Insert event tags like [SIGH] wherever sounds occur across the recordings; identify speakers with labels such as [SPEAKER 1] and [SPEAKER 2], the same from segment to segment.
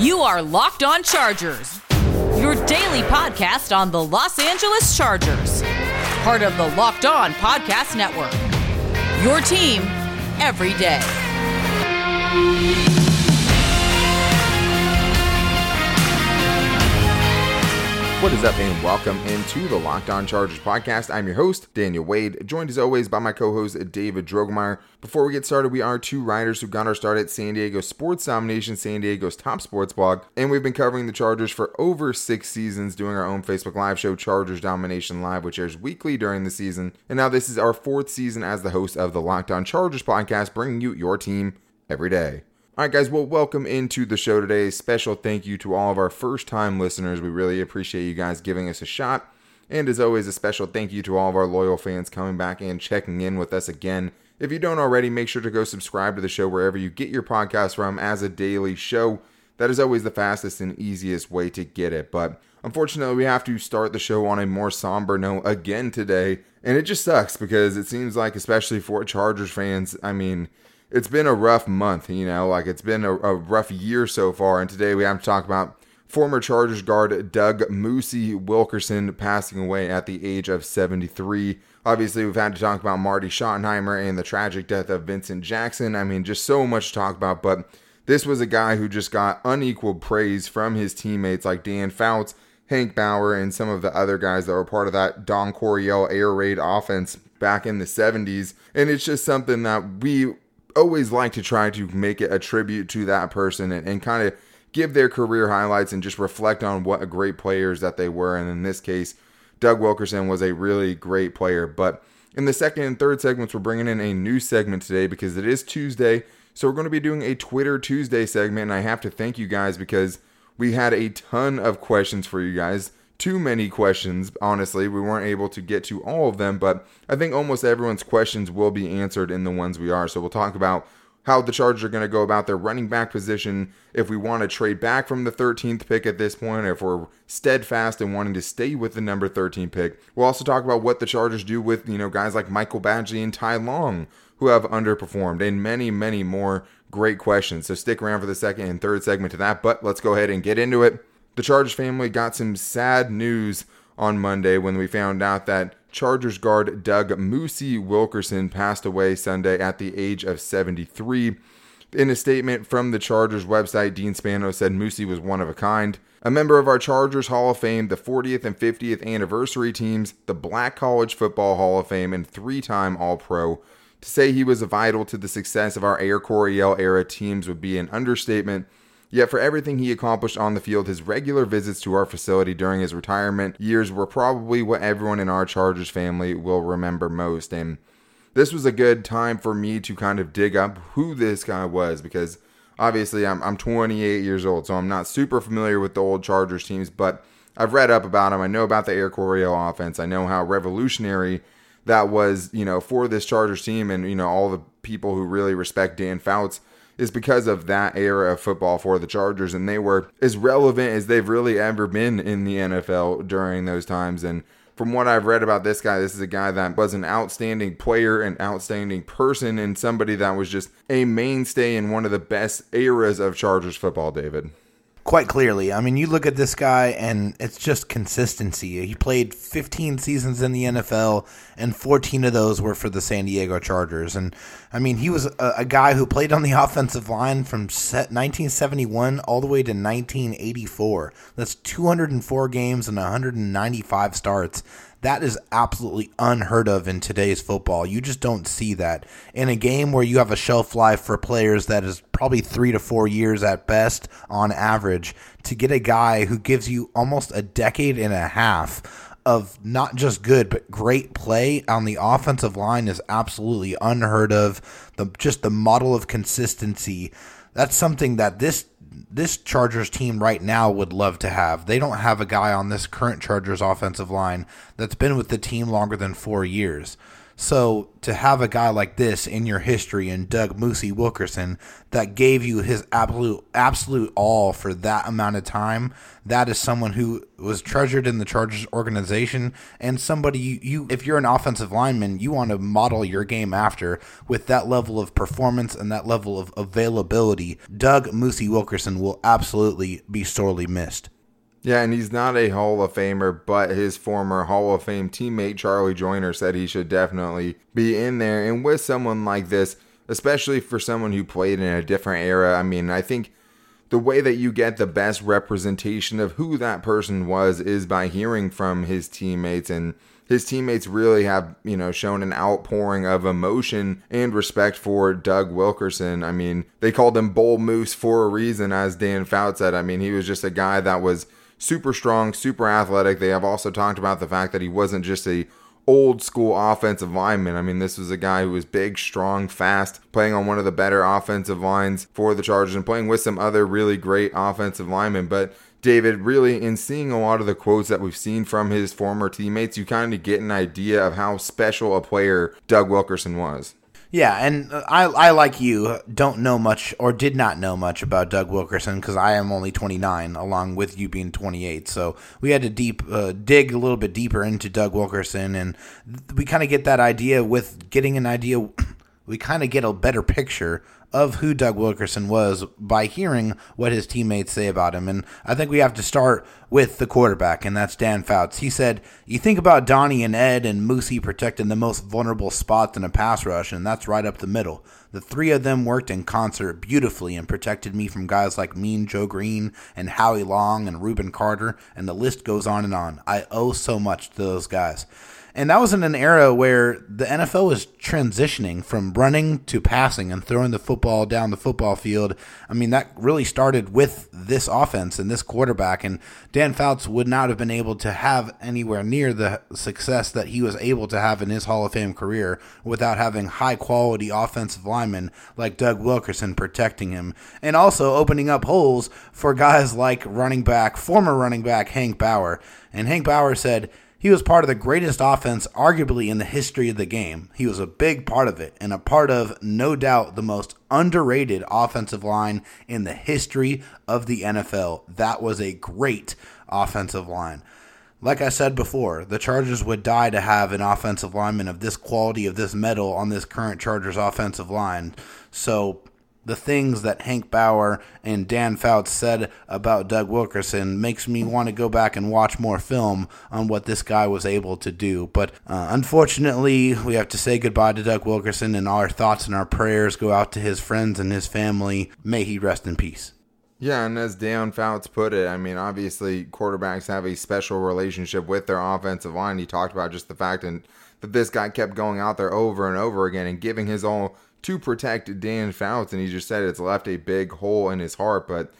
[SPEAKER 1] You are Locked On Chargers, your daily podcast on the Los Angeles Chargers, part of the Locked On Podcast Network. Your team every day.
[SPEAKER 2] What is up, and welcome into the Locked On Chargers podcast. I'm your host, Daniel Wade, joined as always by my co host, David Drogemeyer. Before we get started, we are two writers who got our start at San Diego Sports Domination, San Diego's top sports blog, and we've been covering the Chargers for over six seasons, doing our own Facebook Live show, Chargers Domination Live, which airs weekly during the season. And now this is our fourth season as the host of the Locked On Chargers podcast, bringing you your team every day. All right, guys, well, welcome into the show today. Special thank you to all of our first time listeners. We really appreciate you guys giving us a shot. And as always, a special thank you to all of our loyal fans coming back and checking in with us again. If you don't already, make sure to go subscribe to the show wherever you get your podcast from as a daily show. That is always the fastest and easiest way to get it. But unfortunately, we have to start the show on a more somber note again today. And it just sucks because it seems like, especially for Chargers fans, I mean, it's been a rough month, you know, like it's been a, a, rough year so far. And today we have to talk about former Chargers guard Doug Moosey Wilkerson passing away at the age of 73. Obviously, we've had to talk about Marty Schottenheimer and the tragic death of Vincent Jackson. I mean, just so much to talk about, but this was a guy who just got unequal praise from his teammates like Dan Fouts, Hank Bauer, and some of the other guys that were part of that Don Coryell air raid offense back in the 70s. And it's just something that we always like to try to make it a tribute to that person and, and kind of give their career highlights and just reflect on what great players that they were. And in this case, Doug Wilkerson was a really great player. But in the second and third segments, we're bringing in a new segment today because it is Tuesday. So we're going to be doing a Twitter Tuesday segment. And I have to thank you guys because we had a ton of questions for you guys too many questions, honestly. We weren't able to get to all of them, but I think almost everyone's questions will be answered in the ones we are. So we'll talk about how the Chargers are going to go about their running back position, if we want to trade back from the 13th pick at this point, if we're steadfast in wanting to stay with the number 13 pick. We'll also talk about what the Chargers do with, you know, guys like Michael Badgley and Ty Long, who have underperformed, and many, many more great questions. So stick around for the second and third segment to that, but let's go ahead and get into it. The Chargers family got some sad news on Monday when we found out that Chargers guard Doug Moosey Wilkerson passed away Sunday at the age of 73. In a statement from the Chargers website, Dean Spano said Moosey was one of a kind. A member of our Chargers Hall of Fame, the 40th and 50th anniversary teams, the Black College Football Hall of Fame, and three time All Pro. To say he was vital to the success of our Air Coryell era teams would be an understatement. Yet, for everything he accomplished on the field, his regular visits to our facility during his retirement years were probably what everyone in our Chargers family will remember most. And this was a good time for me to kind of dig up who this guy was because obviously I'm, I'm 28 years old, so I'm not super familiar with the old Chargers teams, but I've read up about him. I know about the Air Coryell offense. I know how revolutionary that was, you know, for this Chargers team and, you know, all the people who really respect Dan Fouts is because of that era of football for the Chargers, and they were as relevant as they've really ever been in the NFL during those times. And from what I've read about this guy, this is a guy that was an outstanding player, an outstanding person, and somebody that was just a mainstay in one of the best eras of Chargers football, David
[SPEAKER 3] quite clearly. I mean, you look at this guy and it's just consistency. He played 15 seasons in the NFL and 14 of those were for the San Diego Chargers. And I mean, he was a, a guy who played on the [LAUGHS] offensive line from 1971 all the way to 1984. That's 204 games and 195 starts. That is absolutely unheard of in today's football. You just don't see that. In a game where you have a shelf life for players that is probably three to four years at best on average, to get a guy who gives you almost a decade and a half of not just good but great play on the offensive line is absolutely unheard of. The just the model of consistency. That's something that this this Chargers team right now would love to have. They don't have a guy on this current Chargers offensive line that's been with the team longer than four years. So to have a guy like this in your history and Doug Moosey Wilkerson that gave you his absolute absolute all for that amount of time, that is someone who was treasured in the Chargers organization and somebody you, you if you're an offensive lineman, you want to model your game after with that level of performance and that level of availability. Doug Moosey Wilkerson will absolutely be sorely missed.
[SPEAKER 2] Yeah, and he's not a Hall of Famer, but his former Hall of Fame teammate Charlie Joiner said he should definitely be in there. And with someone like this, especially for someone who played in a different era, I mean, I think the way that you get the best representation of who that person was is by hearing from his teammates and his teammates really have, you know, shown an outpouring of emotion and respect for Doug Wilkerson. I mean, they called him Bull Moose for a reason, as Dan Fouts said. I mean, he was just a guy that was super strong, super athletic. They have also talked about the fact that he wasn't just a old school offensive lineman. I mean, this was a guy who was big, strong, fast, playing on one of the better offensive lines for the Chargers and playing with some other really great offensive linemen. But David, really, in seeing a lot of the quotes that we've seen from his former teammates, you kind of get an idea of how special a player Doug Wilkerson was.
[SPEAKER 3] Yeah, and I, I like you, don't know much or did not know much about Doug Wilkerson because I am only 29, along with you being 28. So we had to deep uh, dig a little bit deeper into Doug Wilkerson, and we kind of get that idea with getting an idea. [CLEARS THROAT] We kind of get a better picture of who Doug Wilkerson was by hearing what his teammates say about him. And I think we have to start with the quarterback, and that's Dan Fouts. He said, You think about Donnie and Ed and Moosey protecting the most vulnerable spots in a pass rush, and that's right up the middle. The three of them worked in concert beautifully and protected me from guys like Mean Joe Greene and Howie Long and Reuben Carter, and the list goes on and on. I owe so much to those guys. And that was in an era where the NFL was transitioning from running to passing and throwing the football down the football field. I mean, that really started with this offense and this quarterback. And Dan Fouts would not have been able to have anywhere near the success that he was able to have in his Hall of Fame career without having high quality offensive linemen like Doug Wilkerson protecting him and also opening up holes for guys like running back, former running back Hank Bauer. And Hank Bauer said, he was part of the greatest offense, arguably, in the history of the game. He was a big part of it, and a part of, no doubt, the most underrated offensive line in the history of the NFL. That was a great offensive line. Like I said before, the Chargers would die to have an offensive lineman of this quality, of this metal on this current Chargers offensive line. So the things that Hank Bauer and Dan Fouts said about Doug Wilkerson makes me want to go back and watch more film on what this guy was able to do. But uh, unfortunately, we have to say goodbye to Doug Wilkerson, and our thoughts and our prayers go out to his friends and his family. May he rest in peace.
[SPEAKER 2] Yeah, and as Dan Fouts put it, I mean, obviously quarterbacks have a special relationship with their offensive line. He talked about just the fact and that this guy kept going out there over and over again and giving his all to protect Dan Fouts, and he just said it's left a big hole in his heart. But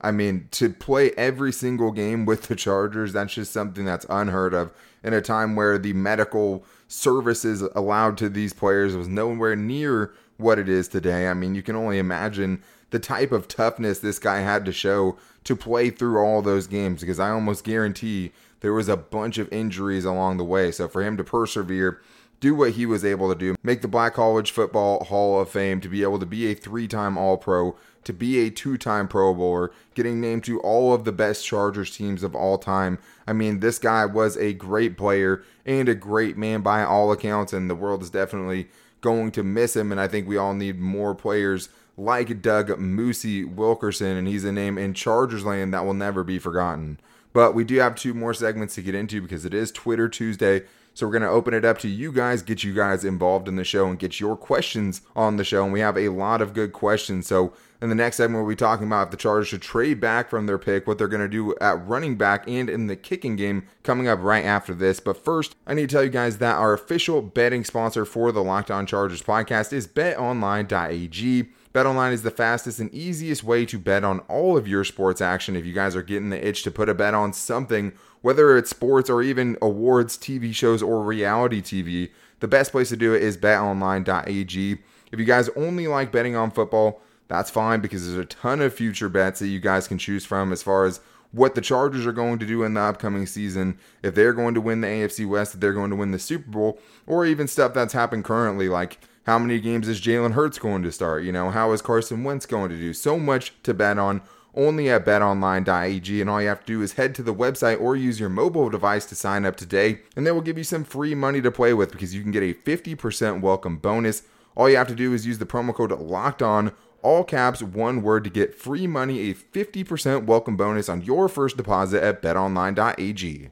[SPEAKER 2] I mean, to play every single game with the Chargers, that's just something that's unheard of in a time where the medical services allowed to these players was nowhere near what it is today. I mean, you can only imagine the type of toughness this guy had to show to play through all those games because I almost guarantee there was a bunch of injuries along the way. So for him to persevere do what he was able to do, make the Black College Football Hall of Fame, to be able to be a three time All Pro, to be a two time Pro Bowler, getting named to all of the best Chargers teams of all time. I mean, this guy was a great player and a great man by all accounts, and the world is definitely going to miss him. And I think we all need more players like Doug Moosey Wilkerson, and he's a name in Chargers land that will never be forgotten. But we do have two more segments to get into because it is Twitter Tuesday. So we're going to open it up to you guys, get you guys involved in the show, and get your questions on the show. And we have a lot of good questions. So in the next segment, we'll be talking about if the Chargers should trade back from their pick, what they're going to do at running back and in the kicking game coming up right after this. But first, I need to tell you guys that our official betting sponsor for the Locked On Chargers podcast is betonline.ag. BetOnline is the fastest and easiest way to bet on all of your sports action. If you guys are getting the itch to put a bet on something, whether it's sports or even awards, TV shows, or reality TV, the best place to do it is betonline.ag. If you guys only like betting on football, that's fine because there's a ton of future bets that you guys can choose from as far as what the Chargers are going to do in the upcoming season, if they're going to win the AFC West, if they're going to win the Super Bowl, or even stuff that's happened currently, like how many games is Jalen Hurts going to start? You know, how is Carson Wentz going to do? So much to bet on only at betonline.ag. And all you have to do is head to the website or use your mobile device to sign up today. And they will give you some free money to play with because you can get a 50% welcome bonus. All you have to do is use the promo code locked on all caps, one word to get free money, a 50% welcome bonus on your first deposit at betonline.ag.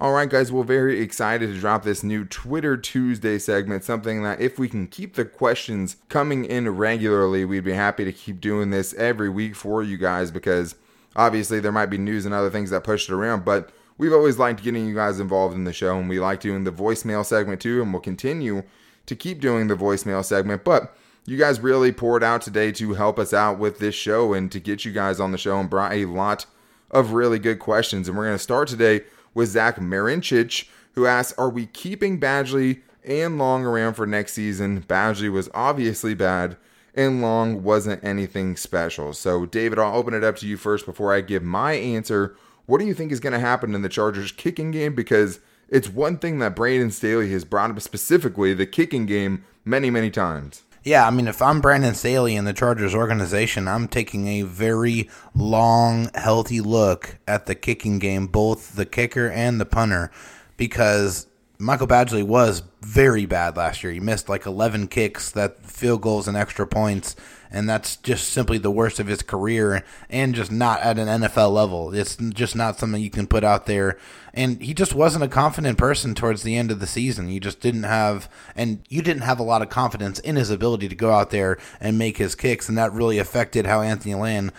[SPEAKER 2] All right, guys, we're very excited to drop this new Twitter Tuesday segment. Something that, if we can keep the questions coming in regularly, we'd be happy to keep doing this every week for you guys because obviously there might be news and other things that push it around, but we've always liked getting you guys involved in the show and we like doing the voicemail segment too, and we'll continue to keep doing the voicemail segment. But you guys really poured out today to help us out with this show and to get you guys on the show and brought a lot of really good questions. And we're going to start today with Zach Marinchich, who asks, Are we keeping Badgley and Long around for next season? Badgley was obviously bad, and Long wasn't anything special. So, David, I'll open it up to you first before I give my answer. What do you think is going to happen in the Chargers kicking game? Because it's one thing that Brandon Staley has brought up specifically the kicking game many, many times.
[SPEAKER 3] Yeah, I mean, if I'm Brandon Staley in the Chargers organization, I'm taking a very long, healthy look at the kicking game, both the kicker and the punter, because Michael Badgley was very bad last year. He missed like 11 kicks, that field goals and extra points, and that's just simply the worst of his career and just not at an NFL level. It's just not something you can put out there. And he just wasn't a confident person towards the end of the season. You just didn't have, and you didn't have a lot of confidence in his ability to go out there and make his kicks, and that really affected how Anthony Lynn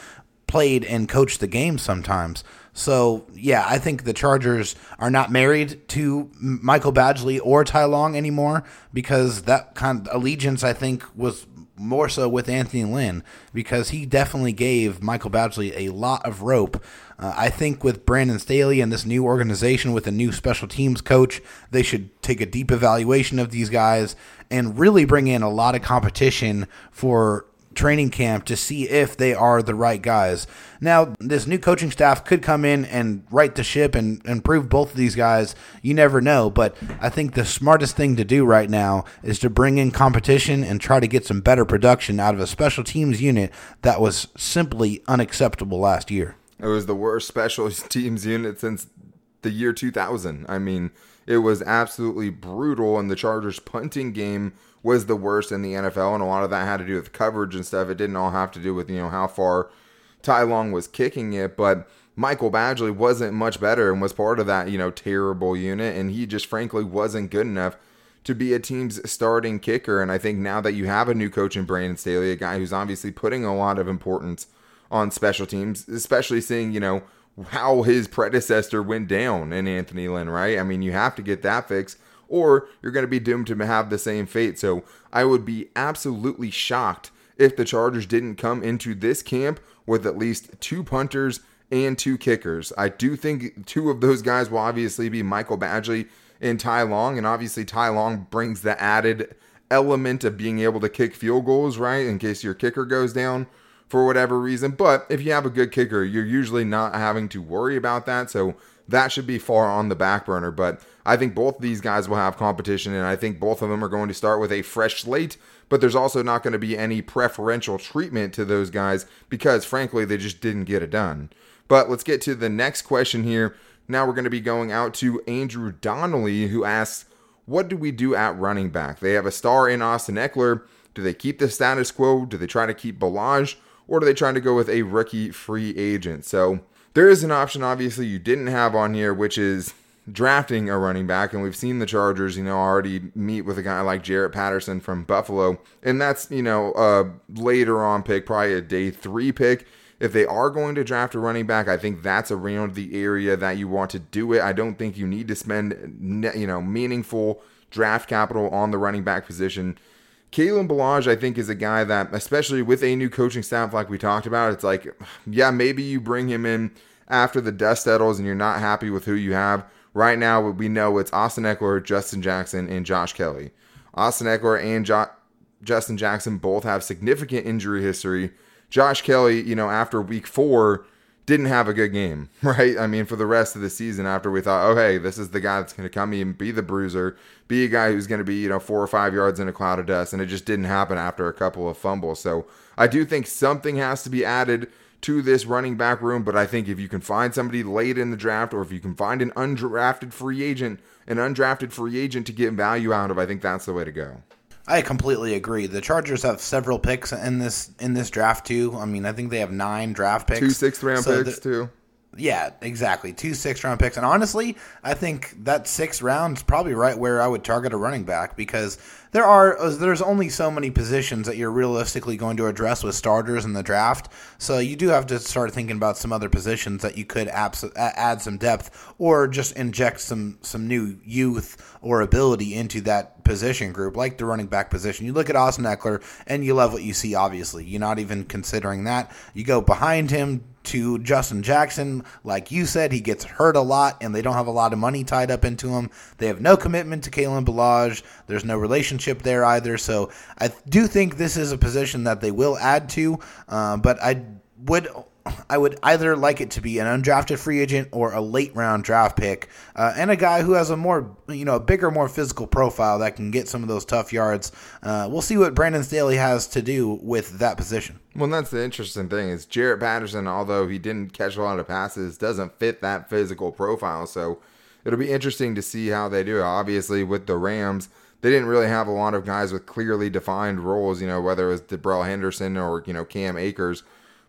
[SPEAKER 3] played and coached the game sometimes. So yeah, I think the Chargers are not married to Michael Badgley or Ty Long anymore because that kind of allegiance I think was more so with Anthony Lynn because he definitely gave Michael Badgley a lot of rope. Uh, I think with Brandon Staley and this new organization with a new special teams coach, they should take a deep evaluation of these guys and really bring in a lot of competition for training camp to see if they are the right guys. Now, this new coaching staff could come in and right the ship and improve both of these guys. You never know, but I think the smartest thing to do right now is to bring in competition and try to get some better production out of a special teams unit that was simply unacceptable last year.
[SPEAKER 2] It was the worst special [LAUGHS] teams unit since the year 2000. I mean, it was absolutely brutal, and the Chargers' punting game was the worst in the NFL, and a lot of that had to do with coverage and stuff. It didn't all have to do with you know how far Ty Long was kicking it, but Michael Badgley wasn't much better and was part of that you know terrible unit, and he just frankly wasn't good enough to be a team's starting kicker. And I think now that you have a new coach in Brandon Staley, a guy who's obviously putting a lot of importance on special teams, especially seeing you know how his predecessor went down in Anthony Lynn, right? I mean, you have to get that fixed or you're going to be doomed to have the same fate. So I would be absolutely shocked if the Chargers didn't come into this camp with at least two punters and two kickers. I do think two of those guys will obviously be Michael Badgley and Ty Long, and obviously Ty Long brings the added element of being able to kick field goals, right? In case your kicker goes down for whatever reason. But if you have a good kicker, you're usually not having to worry about that. So that should be far on the back burner. But I think both these guys will have competition, and I think both of them are going to start with a fresh slate. But there's also not going to be any preferential treatment to those guys because, frankly, they just didn't get it done. But let's get to the next question here. Now we're going to be going out to Andrew Donnelly, who asks, What do we do at running back? They have a star in Austin Ekeler. Do they keep the status quo? Do they try to keep Ballage? Or do they try to go with a rookie free agent? So there is an option, obviously, you didn't have on here, which is drafting a running back. And we've seen the Chargers, you know, already meet with a guy like Jaret Patterson from Buffalo. And that's, you know, a later on pick, probably a day three pick. If they are going to draft a running back, I think that's around the area that you want to do it. I don't think you need to spend, you know, meaningful draft capital on the running back position. Kalen Ballage, I think, is a guy that, especially with a new coaching staff like we talked about, it's like, yeah, maybe you bring him in after the dust settles and you're not happy with who you have. Right now, we know it's Austin Ekeler, Justin Jackson, and Josh Kelley. Austin Ekeler and jo- Justin Jackson both have significant injury history. Josh Kelley, you know, after week four, didn't have a good game, [LAUGHS] right? I mean, for the rest of the season, after we thought, oh, hey, this is the guy that's going to come in, be the bruiser, be a guy who's going to be, you know, four or five yards in a cloud of dust. And it just didn't happen after a couple of fumbles. So I do think something has to be added to this running back room. But I think if you can find somebody late in the draft or if you can find an undrafted free agent, an undrafted free agent to get value out of, I think that's the way to go.
[SPEAKER 3] I completely agree. The Chargers have several picks in this in this draft too. I mean, I think they have nine draft picks,
[SPEAKER 2] two sixth round so picks the, too.
[SPEAKER 3] Yeah, exactly. Two six round picks. And honestly, I think that six round is probably right where I would target a running back because there are uh, there's only so many positions that you're realistically going to address with starters in the draft. So you do have to start thinking about some other positions that you could abs- add some depth or just inject some some new youth or ability into that position group, like the running back position. You look at Austin Ekeler and you love what you see. Obviously, you're not even considering that. You go behind him to Justin Jackson. Like you said, he gets hurt a lot, and they don't have a lot of money tied up into him. They have no commitment to Kalen Ballage. There's no relationship there either. So I do think this is a position that they will add to, uh, but I would I would either like it to be an undrafted free agent or a late round draft pick, uh, and a guy who has a more, you know, a bigger, more physical profile that can get some of those tough yards. Uh, we'll see what Brandon Staley has to do with that position.
[SPEAKER 2] Well, that's the interesting thing is Jaret Patterson, although he didn't catch a lot of passes, doesn't fit that physical profile. So it'll be interesting to see how they do. Obviously, with the Rams, they didn't really have a lot of guys with clearly defined roles. You know, whether it was Darrell Henderson or you know Cam Akers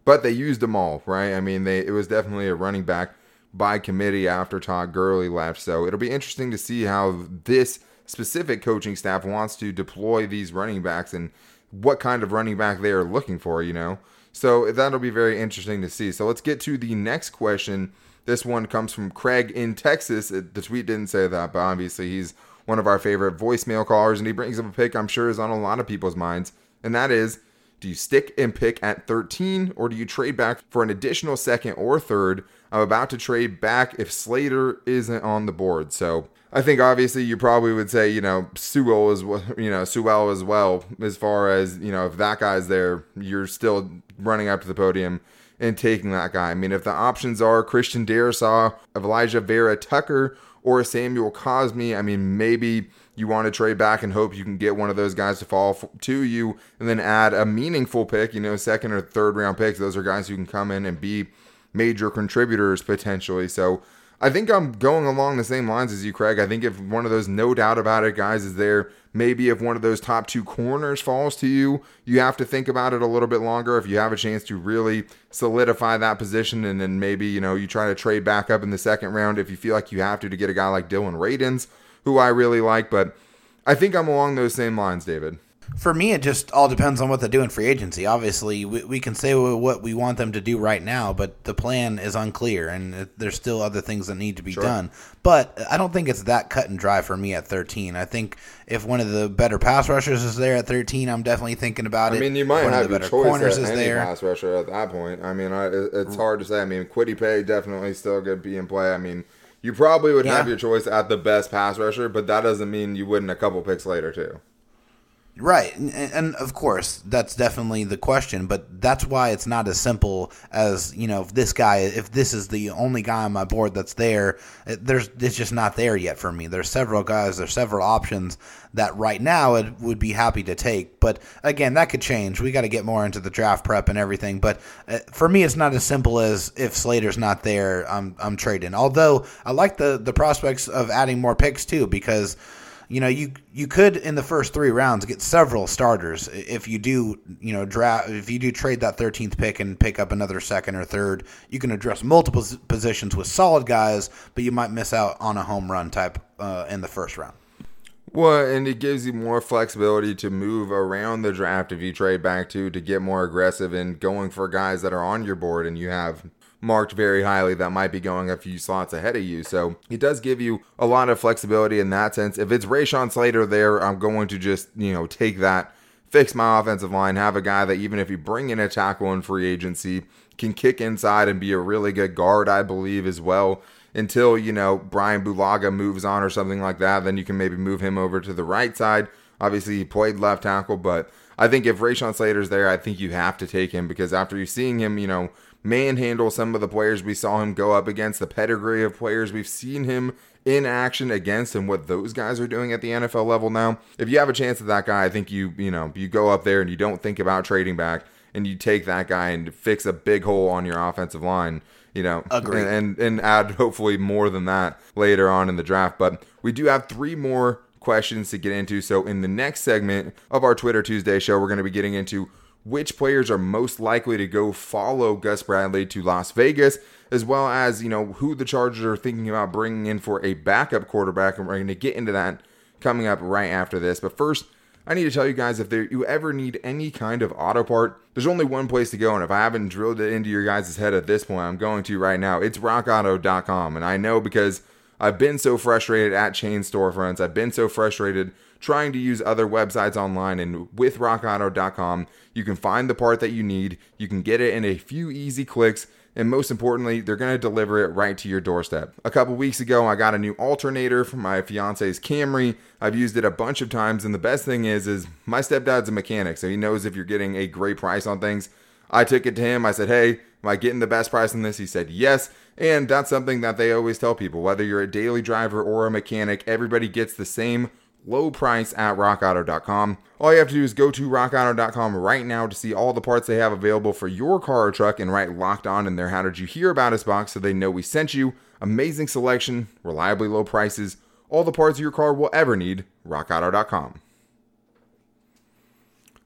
[SPEAKER 2] but they used them all, right? I mean, they it was definitely a running back by committee after Todd Gurley left. So it'll be interesting to see how this specific coaching staff wants to deploy these running backs and what kind of running back they are looking for, you know. So that'll be very interesting to see. So let's get to the next question. This one comes from Craig in Texas. The tweet didn't say that, but obviously he's one of our favorite voicemail callers, and he brings up a pick I'm sure is on a lot of people's minds, and that is do you stick and pick at 13 or do you trade back for an additional second or third? I'm about to trade back if Slater isn't on the board. So I think obviously you probably would say, you know, Sewell is, you know, Sewell as well, as far as, you know, if that guy's there, you're still running up to the podium and taking that guy. I mean, if the options are Christian Darrisaw, Alijah Vera-Tucker, or Samuel Cosmi, I mean, maybe you want to trade back and hope you can get one of those guys to fall to you and then add a meaningful pick, you know, second or third round picks. Those are guys who can come in and be major contributors potentially. So I think I'm going along the same lines as you, Craig. I think if one of those no doubt about it guys is there, maybe if one of those top two corners falls to you, you have to think about it a little bit longer. If you have a chance to really solidify that position, and then maybe you know you try to trade back up in the second round if you feel like you have to to get a guy like Dillon Radunz who I really like, but I think I'm along those same lines, David.
[SPEAKER 3] For me, it just all depends on what they do in free agency. Obviously, we, we can say what we want them to do right now, but the plan is unclear, and there's still other things that need to be sure. done. But I don't think it's that cut and dry for me at 13. I think if one of the better pass rushers is there at 13, I'm definitely thinking about it.
[SPEAKER 2] I mean, you might one have the better choice at any there. pass rusher at that point. I mean, I, it's hard to say. I mean, Kwity Paye definitely still could be in play. I mean, you probably would yeah. have your choice at the best pass rusher, but that doesn't mean you wouldn't a couple picks later too.
[SPEAKER 3] Right, and, and, of course that's definitely the question, but that's why it's not as simple as you know if this guy, if this is the only guy on my board that's there, it, there's it's just not there yet for me. There's several guys, there's several options that right now it would be happy to take, but again that could change. We got to get more into the draft prep and everything, but uh, for me it's not as simple as if Slater's not there, I'm I'm trading. Although I like the the prospects of adding more picks too because you know, you you could in the first three rounds get several starters if you do, you know, draft if you do trade that 13th pick and pick up another second or third. You can address multiple positions with solid guys, but you might miss out on a home run type uh, in the first round.
[SPEAKER 2] Well, and it gives you more flexibility to move around the draft if you trade back to to get more aggressive and going for guys that are on your board and you have marked very highly that might be going a few slots ahead of you. So it does give you a lot of flexibility in that sense. If it's Rashawn Slater there, I'm going to just, you know, take that, fix my offensive line, have a guy that even if you bring in a tackle in free agency, can kick inside and be a really good guard, I believe, as well. Until, you know, Brian Bulaga moves on or something like that, then you can maybe move him over to the right side. Obviously, he played left tackle, but I think if Rashawn Slater's there, I think you have to take him because after you seeing him, you know, manhandle some of the players we saw him go up against, the pedigree of players we've seen him in action against and what those guys are doing at the NFL level now. If you have a chance at that guy, I think you, you know, you go up there and you don't think about trading back and you take that guy and fix a big hole on your offensive line, you know,
[SPEAKER 3] Agreed.
[SPEAKER 2] and and add hopefully more than that later on in the draft. But we do have three more questions to get into. So in the next segment of our Twitter Tuesday show, we're going to be getting into which players are most likely to go follow Gus Bradley to Las Vegas, as well as, you know, who the Chargers are thinking about bringing in for a backup quarterback. And we're going to get into that coming up right after this. But first, I need to tell you guys if there, you ever need any kind of auto part, there's only one place to go. And if I haven't drilled it into your guys' head at this point, I'm going to right now. It's rockauto.com. And I know because I've been so frustrated at chain storefronts, I've been so frustrated trying to use other websites online. And with rockauto.com, you can find the part that you need, you can get it in a few easy clicks. And most importantly, they're going to deliver it right to your doorstep. A couple weeks ago, I got a new alternator for my fiance's Camry. I've used it a bunch of times, and the best thing is, is my stepdad's a mechanic, so he knows if you're getting a great price on things. I took it to him. I said, "Hey, am I getting the best price on this?" He said, "Yes." And that's something that they always tell people, whether you're a daily driver or a mechanic, everybody gets the same low price at rockauto.com. All you have to do is go to rockauto.com right now to see all the parts they have available for your car or truck and write locked on in their How Did You Hear About Us box so they know we sent you. Amazing selection, reliably low prices, all the parts your car will ever need. rockauto.com.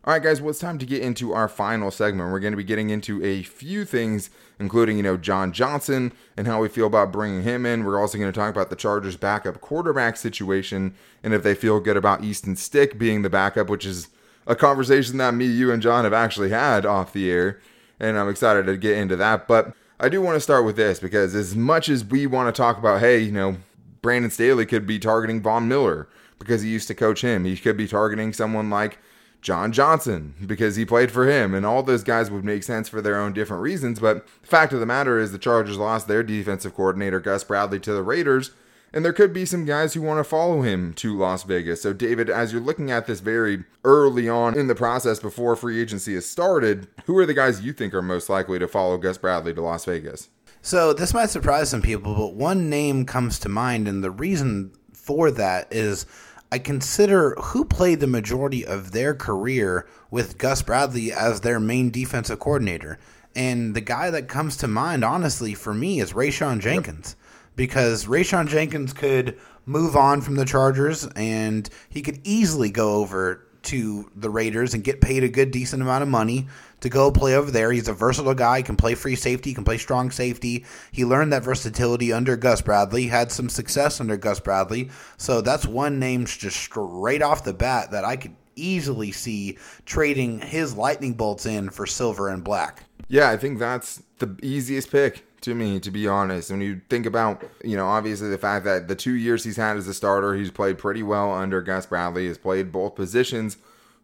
[SPEAKER 2] All right, guys, well, it's time to get into our final segment. We're going to be getting into a few things, including, you know, John Johnson and how we feel about bringing him in. We're also going to talk about the Chargers' backup quarterback situation and if they feel good about Easton Stick being the backup, which is a conversation that me, you, and John have actually had off the air. And I'm excited to get into that. But I do want to start with this because as much as we want to talk about, hey, you know, Brandon Staley could be targeting Von Miller because he used to coach him, he could be targeting someone like John Johnson because he played for him, and all those guys would make sense for their own different reasons. But the fact of the matter is, the Chargers lost their defensive coordinator, Gus Bradley, to the Raiders, and there could be some guys who want to follow him to Las Vegas. So, David, as you're looking at this very early on in the process before free agency has started, who are the guys you think are most likely to follow Gus Bradley to Las Vegas?
[SPEAKER 3] So this might surprise some people, but one name comes to mind, and the reason for that is I consider who played the majority of their career with Gus Bradley as their main defensive coordinator. And the guy that comes to mind, honestly, for me, is Rayshawn Jenkins. Because Rayshawn Jenkins could move on from the Chargers and he could easily go over to the Raiders and get paid a good decent amount of money to go play over there. He's a versatile guy, he can play free safety, can play strong safety. He learned that versatility under Gus Bradley, had some success under Gus Bradley. So that's one name just straight off the bat that I could easily see trading his lightning bolts in for silver and black.
[SPEAKER 2] Yeah, I think that's the easiest pick to me, to be honest. When you think about, you know, obviously the fact that the two years he's had as a starter, he's played pretty well under Gus Bradley, has played both positions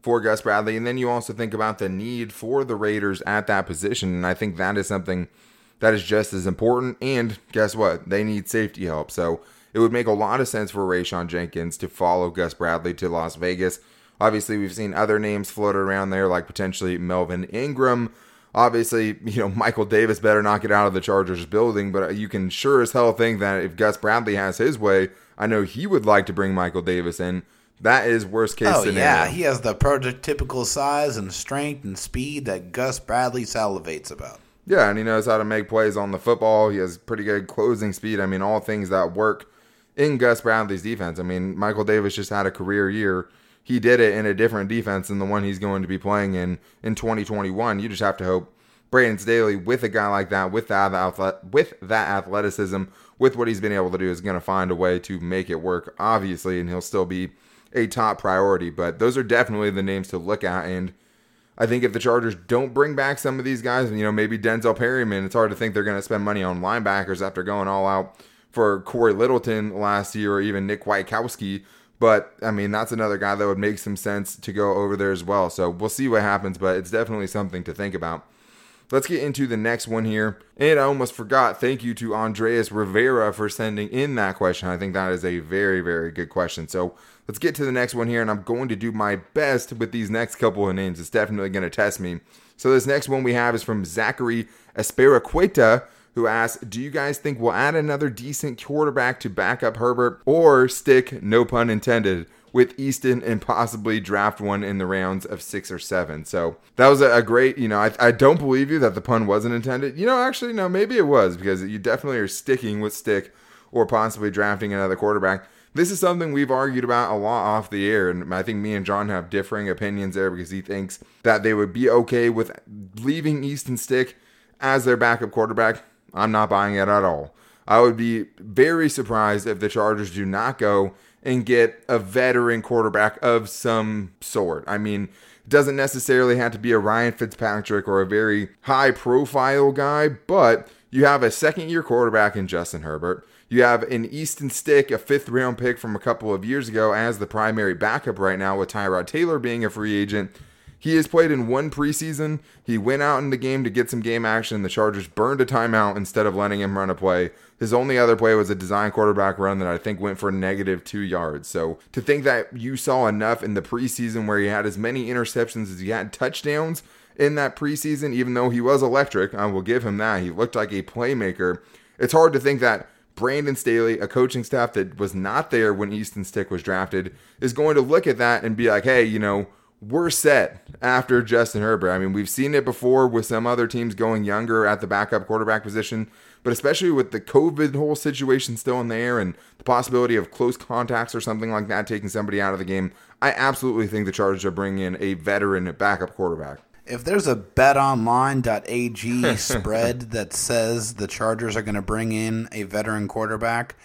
[SPEAKER 2] for Gus Bradley. And then you also think about the need for the Raiders at that position. And I think that is something that is just as important. And guess what? They need safety help. So it would make a lot of sense for Rayshawn Jenkins to follow Gus Bradley to Las Vegas. Obviously, we've seen other names floated around there, like potentially Melvin Ingram. Obviously, you know, Michael Davis better not get out of the Chargers building, but you can sure as hell think that if Gus Bradley has his way, I know he would like to bring Michael Davis in. That is worst case
[SPEAKER 3] oh,
[SPEAKER 2] scenario.
[SPEAKER 3] yeah, he has the prototypical size and strength and speed that Gus Bradley salivates about.
[SPEAKER 2] Yeah, and he knows how to make plays on the football. He has pretty good closing speed. I mean, all things that work in Gus Bradley's defense. I mean, Michael Davis just had a career year. He did it in a different defense than the one he's going to be playing in in 2021. You just have to hope Brandon Staley, with a guy like that, with that with that athleticism, with what he's been able to do, is going to find a way to make it work. Obviously, and he'll still be a top priority. But those are definitely the names to look at. And I think if the Chargers don't bring back some of these guys, you know, maybe Denzel Perryman, it's hard to think they're going to spend money on linebackers after going all out for Cory Littleton last year or even Nick Kwiatkoski. But I mean, that's another guy that would make some sense to go over there as well. So we'll see what happens, but it's definitely something to think about. let's get into the next one here. And I almost forgot. Thank you to Andreas Rivera for sending in that question. I think that is a very, very good question. So let's get to the next one here. And I'm going to do my best with these next couple of names. It's definitely going to test me. So this next one we have is from Zachary Esperaqueta who asks, Do you guys think we'll add another decent quarterback to back up Herbert or stick, no pun intended, with Easton and possibly draft one in the rounds of six or seven? So that was a, great, you know, I, I don't believe you that the pun wasn't intended. You know, actually, no, maybe it was because you definitely are sticking with stick or possibly drafting another quarterback. This is something we've argued about a lot off the air, and I think me and John have differing opinions there because he thinks that they would be okay with leaving Easton Stick as their backup quarterback. I'm not buying it at all. I would be very surprised if the Chargers do not go and get a veteran quarterback of some sort. I mean, it doesn't necessarily have to be a Ryan Fitzpatrick or a very high profile guy, but you have a second year quarterback in Justin Herbert. You have an Easton Stick, a fifth round pick from a couple of years ago, as the primary backup right now, with Tyrod Taylor being a free agent. He has played in one preseason. He went out in the game to get some game action. The Chargers burned a timeout instead of letting him run a play. His only other play was a design quarterback run that I think went for negative two yards. So to think that you saw enough in the preseason where he had as many interceptions as he had touchdowns in that preseason, even though he was electric, I will give him that. He looked like a playmaker. It's hard to think that Brandon Staley, a coaching staff that was not there when Easton Stick was drafted, is going to look at that and be like, hey, you know, we're set after Justin Herbert. I mean, we've seen it before with some other teams going younger at the backup quarterback position, but especially with the COVID whole situation still in the air and the possibility of close contacts or something like that taking somebody out of the game, I absolutely think the Chargers are bringing in a veteran backup quarterback.
[SPEAKER 3] If there's a betonline.ag [LAUGHS] spread that says the Chargers are going to bring in a veteran quarterback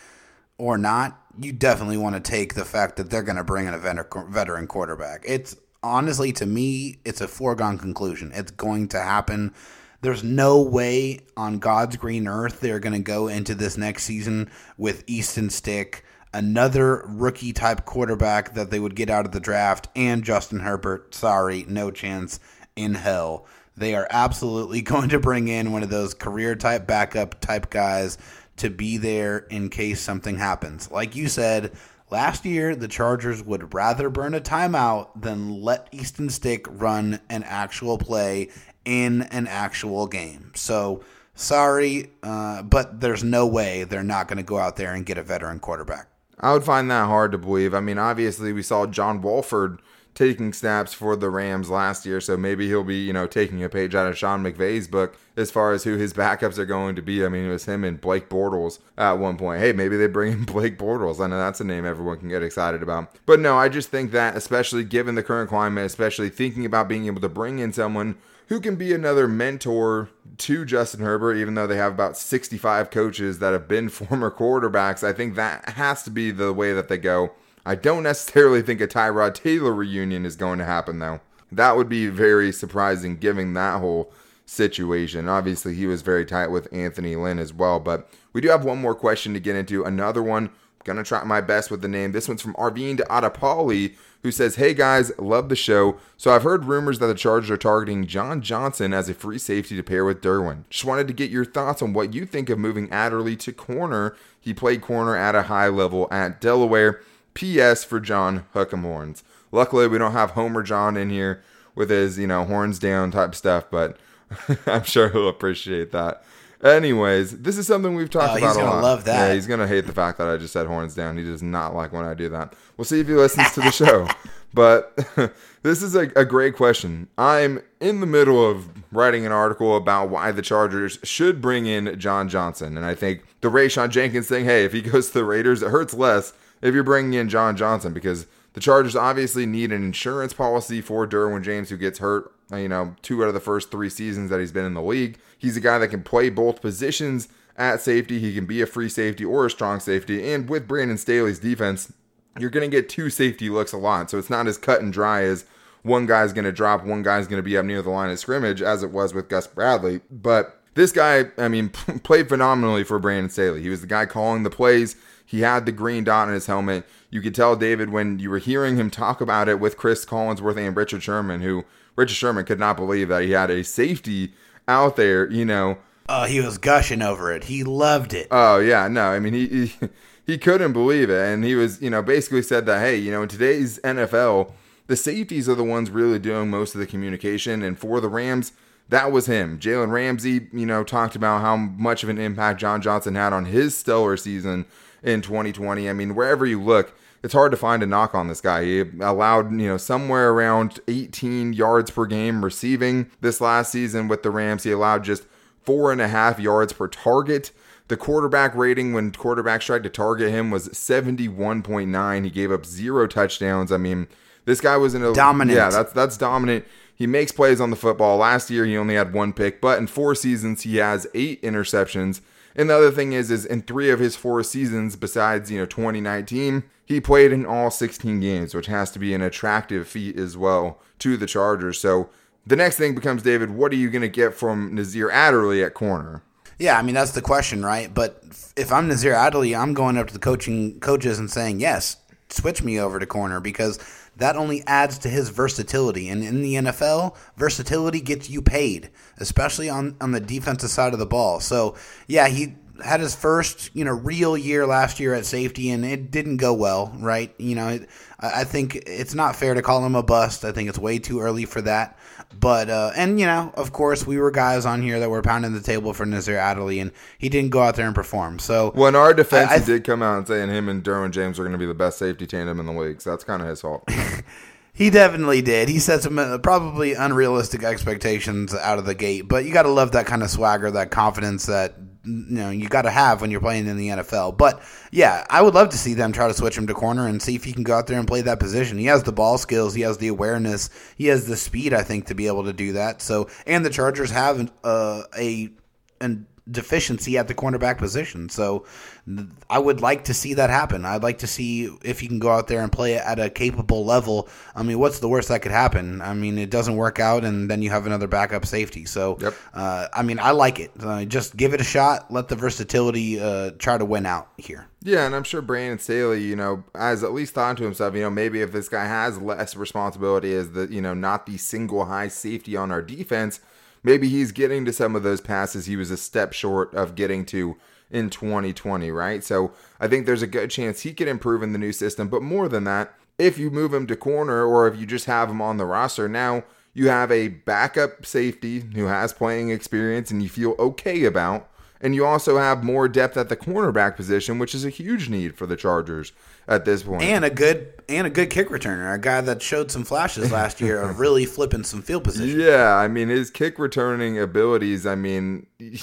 [SPEAKER 3] or not, you definitely want to take the fact that they're going to bring in a veteran quarterback. It's honestly, to me, it's a foregone conclusion. It's going to happen. There's no way on God's green earth they're going to go into this next season with Easton Stick, another rookie type quarterback that they would get out of the draft, and Justin Herbert. Sorry, no chance in hell. They are absolutely [LAUGHS] going to bring in one of those career type backup type guys to be there in case something happens. Like you said, Last year, the Chargers would rather burn a timeout than let Easton Stick run an actual play in an actual game. So, sorry, uh, but there's no way they're not going to go out there and get a veteran quarterback.
[SPEAKER 2] I would find that hard to believe. I mean, obviously, we saw John Wolford taking snaps for the Rams last year, so maybe he'll be, you know, taking a page out of Sean McVay's book as far as who his backups are going to be. I mean, it was him and Blake Bortles at one point. Hey, maybe they bring in [LAUGHS] Blake Bortles. I know that's a name everyone can get excited about. But no, I just think that, especially given the current climate, especially thinking about being able to bring in someone who can be another mentor to Justin Herbert, even though they have about 65 coaches that have been [LAUGHS] former quarterbacks. I think that has to be the way that they go. I don't necessarily think a Tyrod Taylor reunion is going to happen, though. That would be very surprising given that whole situation. Obviously, he was very tight with Anthony Lynn as well. But we do have one more question to get into. Another one. Gonna try my best with the name. This one's from Arvind Adapali, who says, Hey guys, love the show. So I've heard rumors that the Chargers are targeting John Johnson as a free safety to pair with Derwin. Just wanted to get your thoughts on what you think of moving Adderley to corner. He played corner at a high level at Delaware. P.S. for John Hook'em Horns. Luckily, we don't have Homer John in here with his, you know, horns down type stuff, but [LAUGHS] I'm sure he'll appreciate that. Anyways, this is something we've talked
[SPEAKER 3] oh,
[SPEAKER 2] about
[SPEAKER 3] he's
[SPEAKER 2] a
[SPEAKER 3] gonna
[SPEAKER 2] lot.
[SPEAKER 3] Love that.
[SPEAKER 2] Yeah, he's gonna hate the fact that I just said horns down. He does not like when I do that. We'll see if he listens to the show. [LAUGHS] But [LAUGHS] this is a, a great question. I'm in the middle of writing an article about why the Chargers should bring in John Johnson, and I think the Rayshawn Jenkins thing. Hey, if he goes to the Raiders, it hurts less if you're bringing in John Johnson because the Chargers obviously need an insurance policy for Derwin James, who gets hurt, you know, two out of the first three seasons that he's been in the league. He's a guy that can play both positions at safety. He can be a free safety or a strong safety. And with Brandon Staley's defense, you're going to get two safety looks a lot. So it's not as cut and dry as one guy's going to drop, one guy's going to be up near the line of scrimmage, as it was with Gus Bradley. But this guy, I mean, [LAUGHS] played phenomenally for Brandon Staley. He was the guy calling the plays. He had the green dot on his helmet. You could tell David when you were hearing him talk about it with Chris Collinsworth and Richard Sherman, who Richard Sherman could not believe that he had a safety out there, you know.
[SPEAKER 3] Oh, he was gushing over it. He loved it.
[SPEAKER 2] Oh yeah, no, I mean he, he [LAUGHS] he couldn't believe it, and he was, you know, basically said that, hey, you know, in today's NFL, the safeties are the ones really doing most of the communication, and for the Rams, that was him. Jalen Ramsey, you know, talked about how much of an impact John Johnson had on his stellar season in 2020. I mean, wherever you look, it's hard to find a knock on this guy. He allowed, you know, somewhere around 18 yards per game receiving this last season with the Rams. He allowed just four and a half yards per target. The quarterback rating when quarterbacks tried to target him was 71.9. He gave up zero touchdowns. I mean, this guy was in a
[SPEAKER 3] dominant.
[SPEAKER 2] Yeah, that's that's dominant. He makes plays on the football. Last year he only had one pick, but in four seasons he has eight interceptions. And the other thing is, is in three of his four seasons, besides you know 2019, he played in all 16 games, which has to be an attractive feat as well to the Chargers. So the next thing becomes, David, what are you going to get from Nasir Adderley at corner?
[SPEAKER 3] Yeah, I mean that's the question, right? But if I'm Nasir Adderley, I'm going up to the coaching coaches and saying, "Yes, switch me over to corner because that only adds to his versatility. And in the NFL, versatility gets you paid, especially on on the defensive side of the ball. So, yeah, he had his first, you know, real year last year at safety, and it didn't go well, right? You know, I think it's not fair to call him a bust. I think it's way too early for that. But uh, and you know, of course, we were guys on here that were pounding the table for Nasir Adderley, and he didn't go out there and perform. So,
[SPEAKER 2] when our defense, I, I th- did come out and saying him and Derwin James are going to be the best safety tandem in the league. So that's kind of his fault. [LAUGHS]
[SPEAKER 3] He definitely did. He set some uh, probably unrealistic expectations out of the gate, but you got to love that kind of swagger, that confidence that you know you got to have when you're playing in the NFL. But yeah, I would love to see them try to switch him to corner and see if he can go out there and play that position. He has the ball skills, he has the awareness, he has the speed. I think to be able to do that. So, and the Chargers have uh, a an deficiency at the cornerback position. So I would like to see that happen. I'd like to see if he can go out there and play at a capable level. I mean, what's the worst that could happen? I mean, it doesn't work out, and then you have another backup safety. So,
[SPEAKER 2] yep.
[SPEAKER 3] uh, I mean, I like it. Uh, just give it a shot. Let the versatility uh, try to win out here.
[SPEAKER 2] Yeah, and I'm sure Brandon Staley, you know, has at least thought to himself, you know, maybe if this guy has less responsibility as the, you know, not the single high safety on our defense – maybe he's getting to some of those passes he was a step short of getting to in 2020, right? So I think there's a good chance he could improve in the new system. But more than that, if you move him to corner or if you just have him on the roster, now you have a backup safety who has playing experience and you feel okay about. And you also have more depth at the cornerback position, which is a huge need for the Chargers at this point.
[SPEAKER 3] And a good and a good kick returner, a guy that showed some flashes last year of [LAUGHS] really flipping some field position.
[SPEAKER 2] Yeah, I mean his kick returning abilities. I mean. [LAUGHS]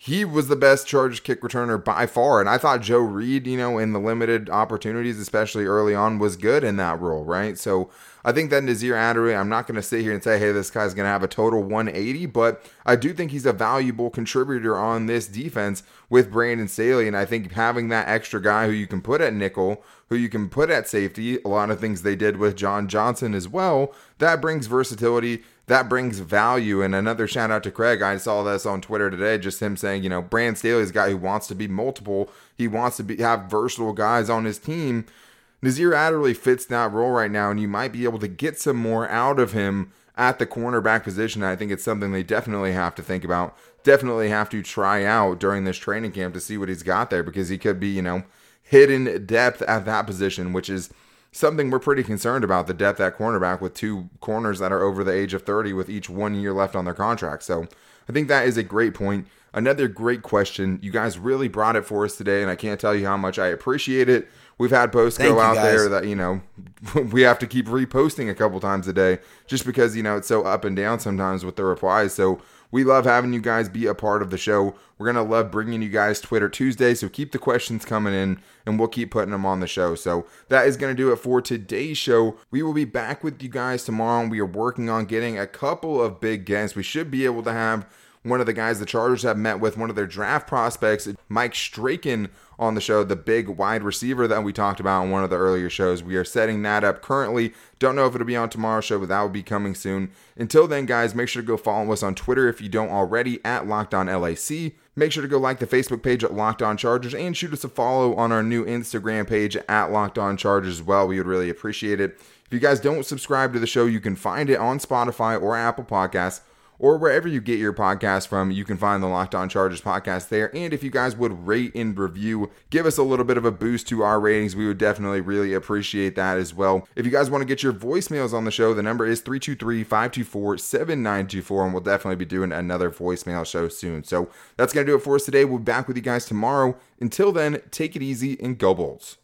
[SPEAKER 2] He was the best Chargers kick returner by far, and I thought Joe Reed, you know, in the limited opportunities, especially early on, was good in that role, right? So I think that Nasir Adderley, I'm not going to sit here and say, hey, this guy's going to have a total 180, but I do think he's a valuable contributor on this defense with Brandon Staley. And I think having that extra guy who you can put at nickel, who you can put at safety, a lot of things they did with John Johnson as well, that brings versatility. That brings value. And another shout out to Craig. I saw this on Twitter today, just him saying, you know, Brandon is a guy who wants to be multiple. He wants to be have versatile guys on his team. Nasir Adderley fits that role right now, and you might be able to get some more out of him at the cornerback position. I think it's something they definitely have to think about. Definitely have to try out during this training camp to see what he's got there because he could be, you know, hidden depth at that position, which is something we're pretty concerned about the depth at cornerback with two corners that are over the age of 30 with each one year left on their contract. So I think that is a great point. Another great question. You guys really brought it for us today, and I can't tell you how much I appreciate it. We've had posts Thank go out there that, you know, [LAUGHS] we have to keep reposting a couple times a day just because, you know, it's so up and down sometimes with the replies. So we love having you guys be a part of the show. We're going to love bringing you guys Twitter Tuesday. So keep the questions coming in and we'll keep putting them on the show. So that is going to do it for today's show. We will be back with you guys tomorrow. And we are working on getting a couple of big guests. We should be able to have one of the guys the Chargers have met with, one of their draft prospects, Mike Strachan on the show, the big wide receiver that we talked about in one of the earlier shows. We are setting that up currently. Don't know if it'll be on tomorrow's show, but that will be coming soon. Until then, guys, make sure to go follow us on Twitter if you don't already at Locked On LAC. Make sure to go like the Facebook page at Locked On Chargers and shoot us a follow on our new Instagram page at Locked On Chargers as well. We would really appreciate it. If you guys don't subscribe to the show, you can find it on Spotify or Apple Podcasts or wherever you get your podcast from. You can find the Locked On Chargers podcast there. And if you guys would rate and review, give us a little bit of a boost to our ratings, we would definitely really appreciate that as well. If you guys want to get your voicemails on the show, the number is 323 524 7924, and we'll definitely be doing another voicemail show soon. So that's going to do it for us today. We'll be back with you guys tomorrow. Until then, take it easy and go Bolts.